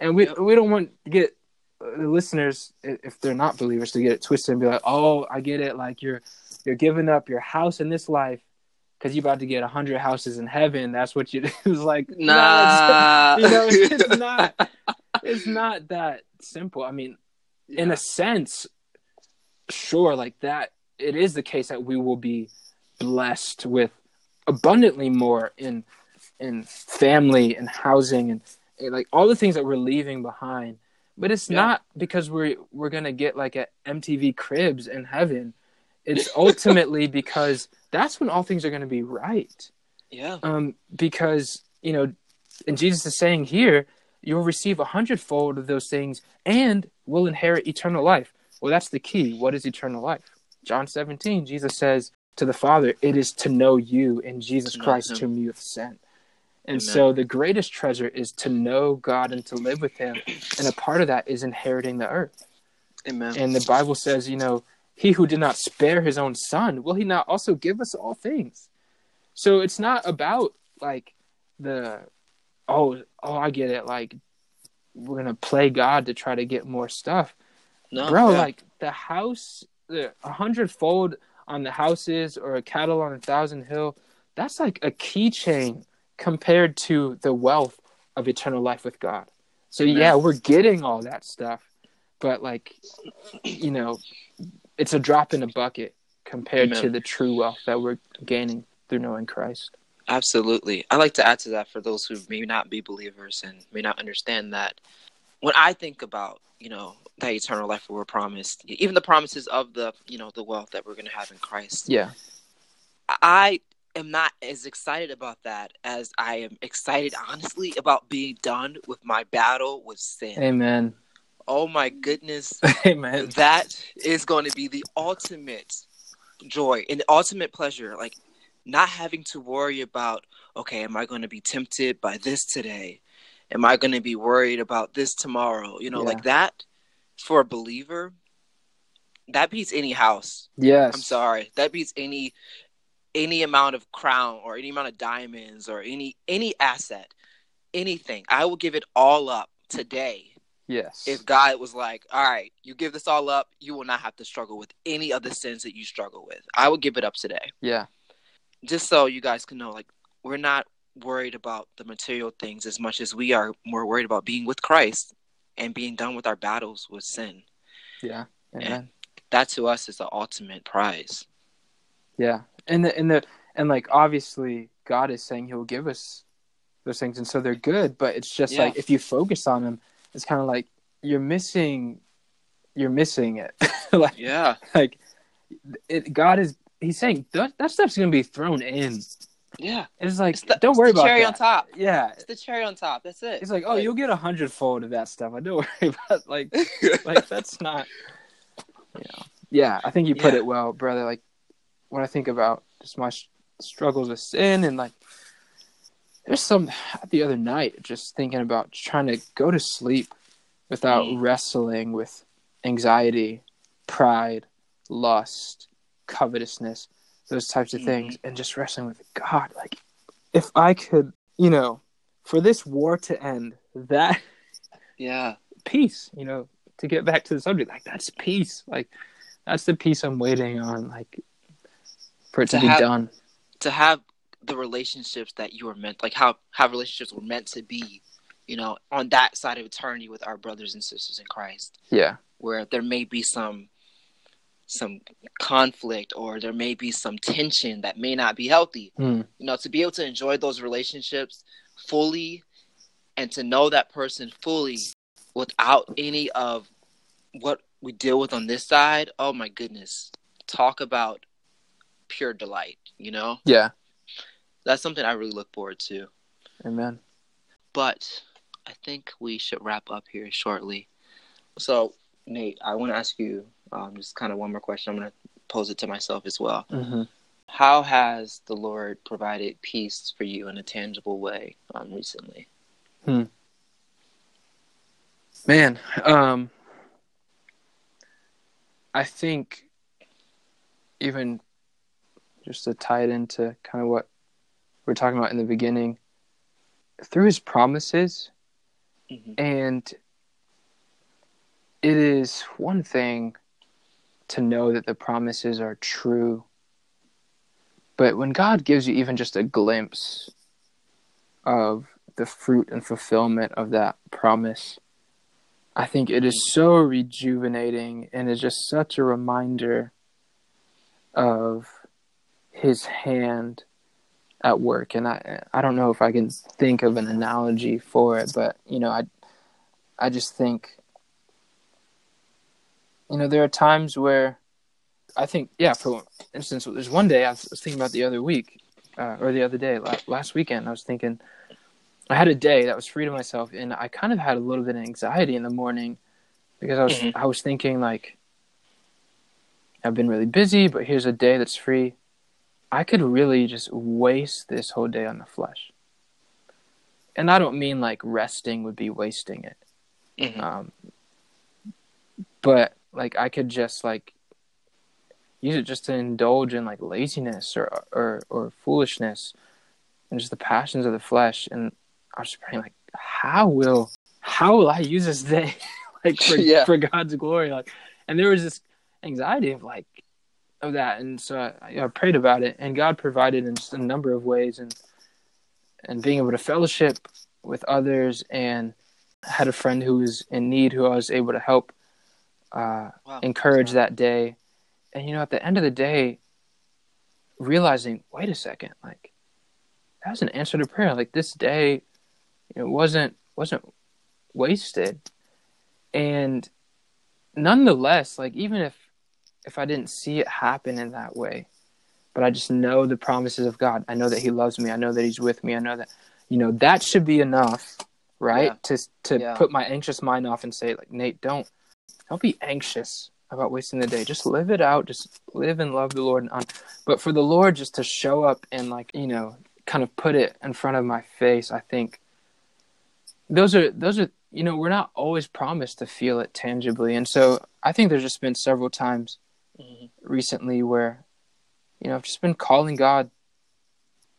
And we we don't want to get uh, the listeners, if they're not believers, to get it twisted and be like, "Oh, I get it. Like you're you're giving up your house in this life because you're about to get a hundred houses in heaven. That's what you." [laughs] It was like, no, Nah. it's, [laughs] you know, it's not. It's not that simple. I mean, in a sense, sure, like that, it is the case that we will be blessed with abundantly more in in family and housing and, and like all the things that we're leaving behind. But it's Yeah. not because we're we're gonna get like a MTV Cribs in heaven. It's [laughs] ultimately because that's when all things are gonna be right yeah. um, because you know, and Jesus is saying here, you'll receive a hundredfold of those things and will inherit eternal life. Well, that's the key. What is eternal life? John 17, Jesus says to the Father, It is to know you in Jesus To Christ, whom you have sent. And Amen. so the greatest treasure is to know God and to live with Him. And a part of that is inheriting the earth. Amen. And the Bible says, you know, he who did not spare his own son, will he not also give us all things? So it's not about like the oh oh I get it, like we're gonna play God to try to get more stuff. no, Bro, yeah. like the house the a hundredfold on the houses or a cattle on a thousand hill, that's like a keychain compared to the wealth of eternal life with God. So yeah, we're getting all that stuff, but like, you know, it's a drop in a bucket compared to the true wealth that we're gaining through knowing Christ. Absolutely. I like to add to that for those who may not be believers and may not understand that. When I think about, you know, that eternal life that we're promised, even the promises of the, you know, the wealth that we're going to have in Christ, Yeah, I am not as excited about that as I am excited, honestly, about being done with my battle with sin. Amen. Oh my goodness. [laughs] Amen. that is going to be the ultimate joy and the ultimate pleasure like not having to worry about okay am i going to be tempted by this today am i going to be worried about this tomorrow you know Yeah. like that for a believer that beats any house Yes. i'm sorry that beats any any amount of crown or any amount of diamonds or any any asset anything i will give it all up today Yes. if God was like, all right, you give this all up, you will not have to struggle with any of the sins that you struggle with. I would give it up today. yeah. Just so you guys can know, like, we're not worried about the material things as much as we are more worried about being with Christ and being done with our battles with sin. Yeah. Amen. That to us is the ultimate prize. Yeah, and the and the and like obviously God is saying He'll give us those things, and so they're good. But it's just Yeah. like if you focus on them, it's kind of like you're missing, you're missing it. [laughs] like Yeah. like it, God is He's saying that that stuff's gonna be thrown in. Yeah. It's like It's the, don't it's worry the about cherry that. on top. Yeah, It's the cherry on top. That's it. it's like oh you'll get a hundredfold of that stuff. I don't [laughs] worry about like [laughs] like that's not you know yeah i think you put Yeah. it well brother like when i think about just my struggles with sin and like there's some the other night just thinking about trying to go to sleep without Mm. wrestling with anxiety pride lust covetousness those types of Mhm. things and just wrestling with god like if i could you know for this war to end that yeah. peace you know to get back to the subject, like that's peace. Like that's the peace I'm waiting on. Like for it to, To be have- done. to have the relationships that you were meant like how how relationships were meant to be you know on that side of eternity with our brothers and sisters in christ Yeah. where there may be some some conflict or there may be some tension that may not be healthy Hmm. you know to be able to enjoy those relationships fully and to know that person fully without any of what we deal with on this side oh my goodness talk about pure delight you know Yeah. That's something I really look forward to. Amen. But I think we should wrap up here shortly. So, Nate, I want to ask you um, just kind of one more question. I'm going to pose it to myself as well. hmm How has the Lord provided peace for you in a tangible way um, recently? Man, um, I think even just to tie it into kind of what we are talking about in the beginning, through his promises, hmm and it is one thing to know that the promises are true, but when God gives you even just a glimpse of the fruit and fulfillment of that promise, I think it is so rejuvenating and is just such a reminder of his hand at work and I I don't know if I can think of an analogy for it but you know I I just think you know there are times where I think yeah for instance there's one day I was thinking about the other week uh, or the other day last weekend I was thinking I had a day that was free to myself and I kind of had a little bit of anxiety in the morning because I was Mhm. I was thinking like I've been really busy but here's a day that's free I could really just waste this whole day on the flesh. And I don't mean like resting would be wasting it. hmm Um, but like I could just like use it just to indulge in like laziness or or or foolishness and just the passions of the flesh. And I was just praying like, how will how will I use this day [laughs] like for [laughs] Yeah. for God's glory? Like, and there was this anxiety of like of that, and so I, I prayed about it, and God provided in a number of ways, and and being able to fellowship with others and I had a friend who was in need who I was able to help uh, Wow. encourage that day. And you know, at the end of the day, realizing, wait a second, like that was an answer to prayer. Like this day, you know, wasn't wasn't wasted. And nonetheless, like even if if I didn't see it happen in that way, but I just know the promises of God. I know that He loves me. I know that He's with me. I know that you know that should be enough, right? Yeah. To to Yeah. put my anxious mind off and say, like Nate, don't don't be anxious about wasting the day. Just live it out. Just live and love the Lord. And on. But for the Lord just to show up and like you know, kind of put it in front of my face, I think those are those are you know we're not always promised to feel it tangibly, and so I think there's just been several times Mhm. recently where you know I've just been calling God,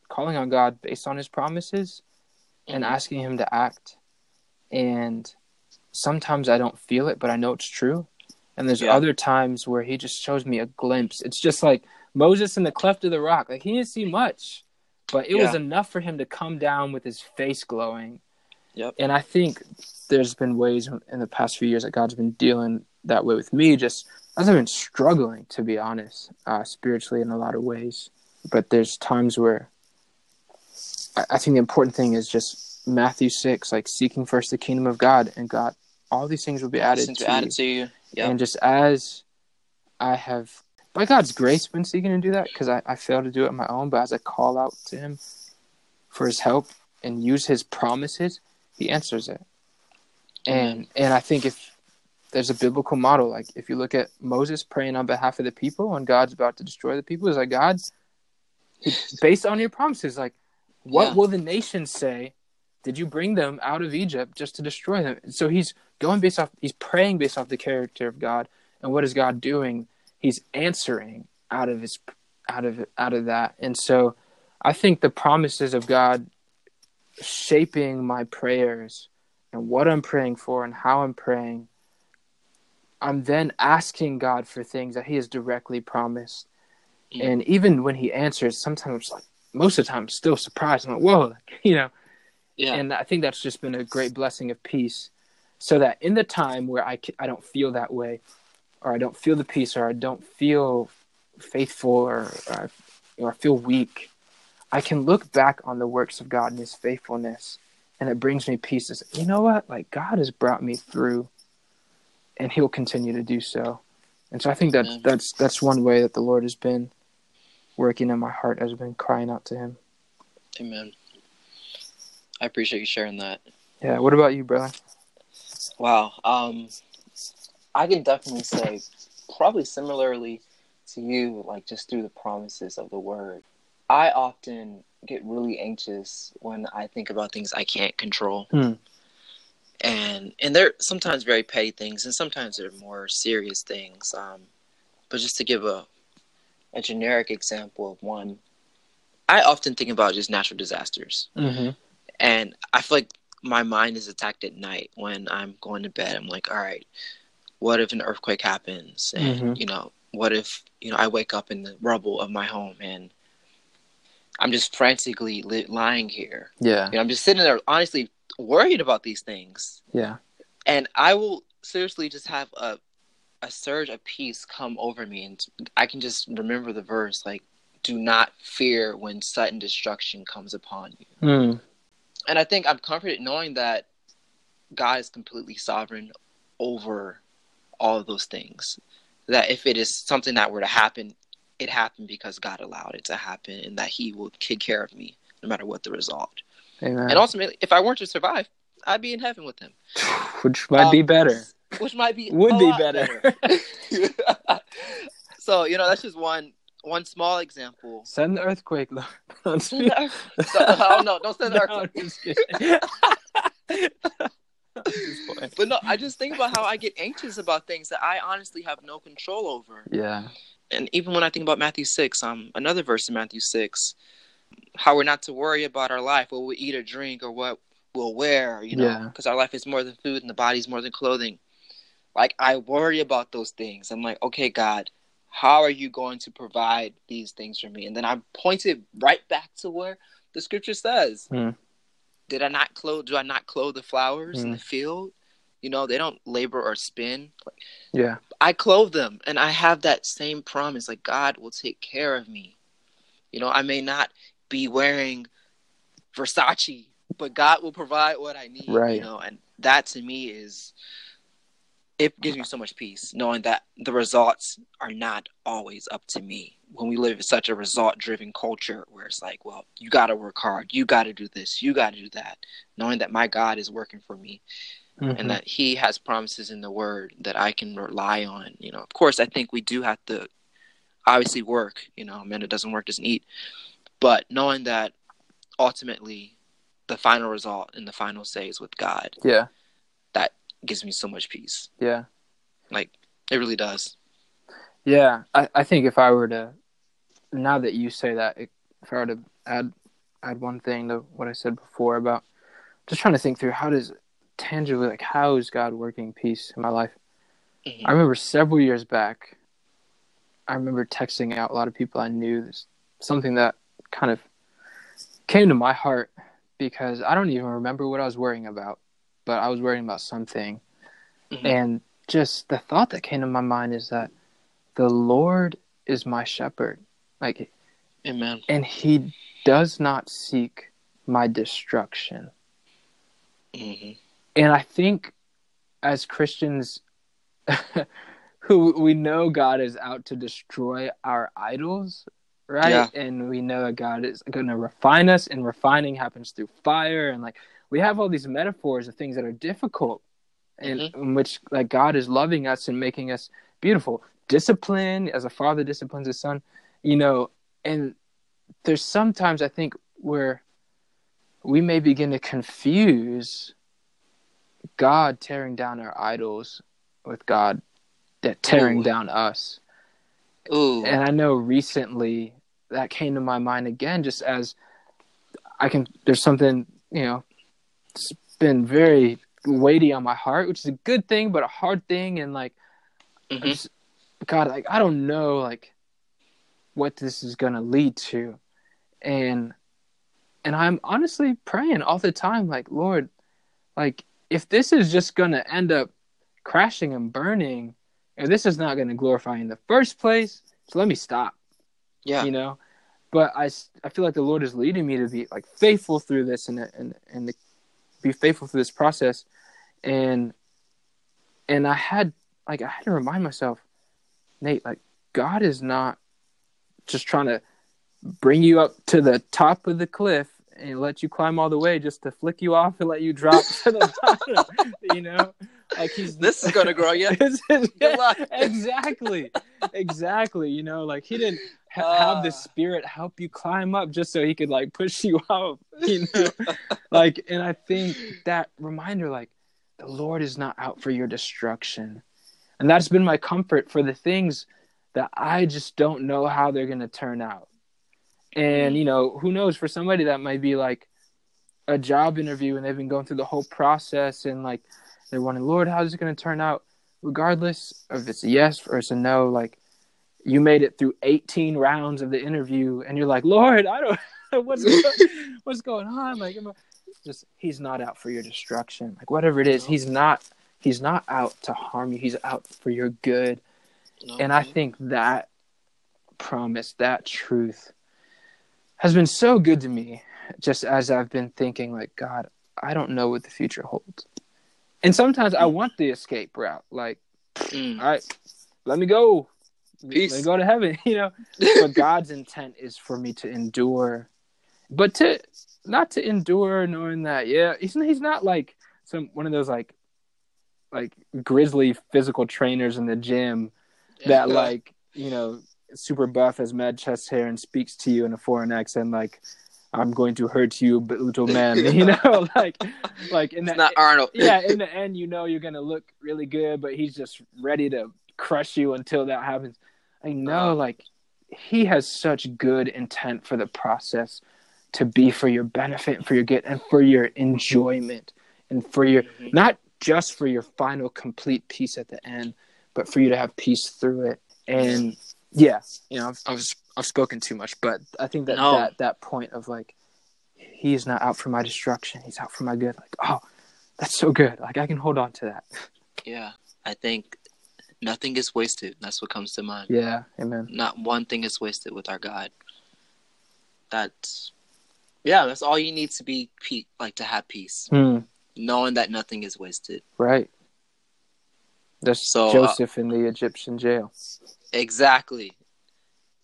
calling on God based on His promises, and Mhm. asking Him to act, and sometimes I don't feel it, but I know it's true. And there's Yeah. other times where he just shows me a glimpse. It's just like Moses in the cleft of the rock. Like he didn't see much, but it was enough for him to come down with his face glowing. Yep. And I think there's been ways in the past few years that God's been dealing that way with me, just I've been struggling, to be honest, uh, spiritually in a lot of ways. But there's times where I, I think the important thing is just Matthew 6, like seeking first the kingdom of God, and God, all these things will be added to we you. to you. Yep. And just as I have, by God's grace, been seeking to do that, because I, I failed to do it on my own, but as I call out to Him for His help and use His promises, He answers it. And and I think if there's a biblical model, like if you look at Moses praying on behalf of the people when God's about to destroy the people, is like God, based on your promises, like what Yeah. will the nations say? Did you bring them out of Egypt just to destroy them? So he's going based off, he's praying based off the character of God, and what is God doing? He's answering out of his, out of out of that, and so I think the promises of God shaping my prayers and what I'm praying for and how I'm praying I'm then asking God for things that He has directly promised. And even when He answers, sometimes like most of the time, I'm still surprised. I'm like, whoa, [laughs] you know. Yeah. And I think that's just been a great blessing of peace, so that in the time where I I don't feel that way, or I don't feel the peace, or I don't feel faithful, or or I, or I feel weak, I can look back on the works of God and His faithfulness, and it brings me peace. It's, you know what? Like God has brought me through, and He'll continue to do so. And so I think that Amen. that's that's one way that the Lord has been working in my heart has been crying out to Him. Amen. I appreciate you sharing that. Yeah. What about you, brother? Wow. Um, I can definitely say, probably similarly to you, like just through the promises of the word. I often get really anxious when I think about things I can't control. Hmm. And and they're sometimes very petty things, and sometimes they're more serious things. Um, but just to give a a generic example of one, I often think about just natural disasters. Mm-hmm. And I feel like my mind is attacked at night when I'm going to bed. I'm like, all right, what if an earthquake happens? And, Mhm. you know, what if, you know, I wake up in the rubble of my home and I'm just frantically li- lying here. Yeah. You know, I'm just sitting there honestly worried about these things. Yeah. And I will seriously just have a, a surge of peace come over me. And I can just remember the verse like, do not fear when sudden destruction comes upon you Mm. and I think I'm comforted knowing that God is completely sovereign over all of those things. That if it is something that were to happen, it happened because God allowed it to happen, and that He will take care of me no matter what the result. Amen. And ultimately, if I weren't to survive, I'd be in heaven with Him, [sighs] Which might be Um, better. which might be Would be lot better. [laughs] so you know, that's just one one small example. Send the earthquake. Lord. [laughs] I'm just So, oh no, don't send the [laughs] No, earthquake. I'm just kidding. I'm just playing. But no, I just think about how I get anxious about things that I honestly have no control over. yeah. And even when I think about Matthew 6, um, another verse in Matthew 6, how we're not to worry about our life, what we eat or drink, or what we'll wear, you know, Yeah. because our life is more than food and the body's more than clothing. Like, I worry about those things. I'm like, okay, God, how are you going to provide these things for me? And then I pointed right back to where the scripture says, Hmm. Did I not clothe, do I not clothe the flowers in Hmm. the field? You know, they don't labor or spin. Yeah. I clothe them and I have that same promise like God will take care of me. You know, I may not be wearing Versace, but God will provide what I need, Right. you know, and that to me is it gives me so much peace knowing that the results are not always up to me. When we live in such a result driven culture where it's like, well, you got to work hard, you got to do this, you got to do that, knowing that my God is working for me Mhm. and that he has promises in the word that I can rely on. You know, of course, I think we do have to obviously work. You know, a man that doesn't work doesn't eat. But knowing that ultimately the final result and the final say is with God yeah. That gives me so much peace. Yeah. Like it really does. Yeah. I, I think if I were to, now that you say that, if I were to add add one thing to what I said before about just trying to think through how does tangibly like how is God working peace in my life? Mhm. I remember several years back, I remember texting out a lot of people I knew. This something that kind of came to my heart because I don't even remember what I was worrying about, but I was worrying about something. Mhm. And just the thought that came to my mind is that the Lord is my shepherd. Like, Amen. and he does not seek my destruction. hmm and I think as Christians [laughs] who we know God is out to destroy our idols, right? Yeah. And we know that God is going to refine us and refining happens through fire and like we have all these metaphors of things that are difficult and mm-hmm. in which like God is loving us and making us beautiful. Discipline as a father disciplines his son, you know, and there's sometimes I think where we may begin to confuse God tearing down our idols with God that tearing Ooh. down us. Ooh. And I know recently that came to my mind again, just as I can, there's something, you know, it's been very weighty on my heart, which is a good thing, but a hard thing. And like, Mhm. I just, God, like I don't know, like what this is gonna lead to, and and I'm honestly praying all the time, like Lord, like if this is just gonna end up crashing and burning, if this is not gonna glorify in the first place, so let me stop Yeah. you know but I, I feel like the lord is leading me to be like faithful through this and and and to be faithful through this process and and i had like i had to remind myself nate like god is not just trying to bring you up to the top of the cliff and let you climb all the way just to flick you off and let you drop to the [laughs] bottom you know like he's This is gonna grow you. [laughs] This is- Good luck. [laughs] exactly exactly you know like he didn't Ah. have the spirit help you climb up just so he could like push [laughs] you up you know? [laughs] Like and i think that reminder like the lord is not out for your destruction. And that's been my comfort for the things that i just don't know how they're going to turn out. And you know who knows for somebody that might be like a job interview and they've been going through the whole process and like they're wondering lord how's it going to turn out? Regardless of it's a yes or it's a no like you made it through 18 rounds of the interview and you're like lord i don't [laughs] what's go- [laughs] what's going on? Like just he's not out for your destruction. Like whatever it is No. he's not he's not out to harm you. He's out for your good. No, and i think that promise that truth has been so good to me just as i've been thinking like god i don't know what the future holds. And sometimes i want the escape route like Mm. all right let me go Peace. me go to heaven [laughs] you know but god's intent is for me to endure but to not to endure knowing that yeah he's, he's not like some one of those like like grizzly physical trainers in the gym that like you know super buff has mad chest hair and speaks to you in a foreign accent like i'm going to hurt you but little [laughs] man [laughs] you know like like in it's the not Arnold. yeah in the end you know you're gonna look really good but he's just ready to crush you until that happens. I know like he has such good intent for the process to be for your benefit for your good and for your enjoyment and for your Mhm. not just for your final complete peace at the end but for you to have peace through it. And yeah you know i've, I've, I've spoken too much but i think that No. that that point of like he's not out for my destruction. He's out for my good. Like oh that's so good. Like i can hold on to that. Yeah, I think nothing is wasted. That's what comes to mind. yeah amen Not one thing is wasted with our God. That's yeah. That's all you need to be pe- like to have peace, Hmm, knowing that nothing is wasted. right That's So, uh, joseph in the egyptian jail Exactly.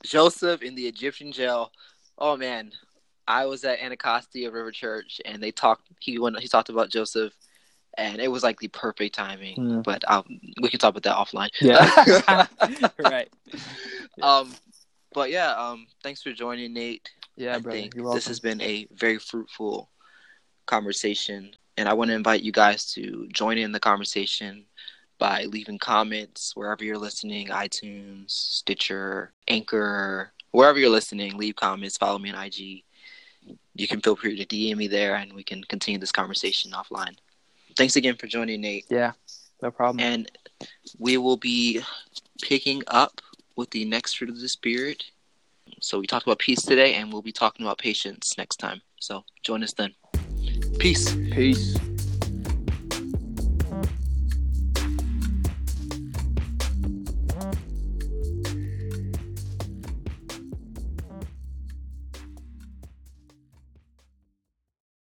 Joseph in the Egyptian jail. Oh man, I was at Anacostia River Church, and they talked. He went. He talked about Joseph, and it was like the perfect timing. Hmm. But I'll, we can talk about that offline. yeah [laughs] [laughs] right [laughs] Um, but yeah. Um, thanks for joining, Nate. yeah I brother think you're welcome this has been a very fruitful conversation, and I want to invite you guys to join in the conversation by leaving comments wherever you're listening iTunes, Stitcher, Anchor, wherever you're listening. Leave comments, follow me on IG. You can feel free to DM me there, and we can continue this conversation offline. Thanks again for joining, Nate. yeah no problem And we will be picking up with the next fruit of the Spirit. So we talked about peace today, and we'll be talking about patience next time. So join us then. Peace. peace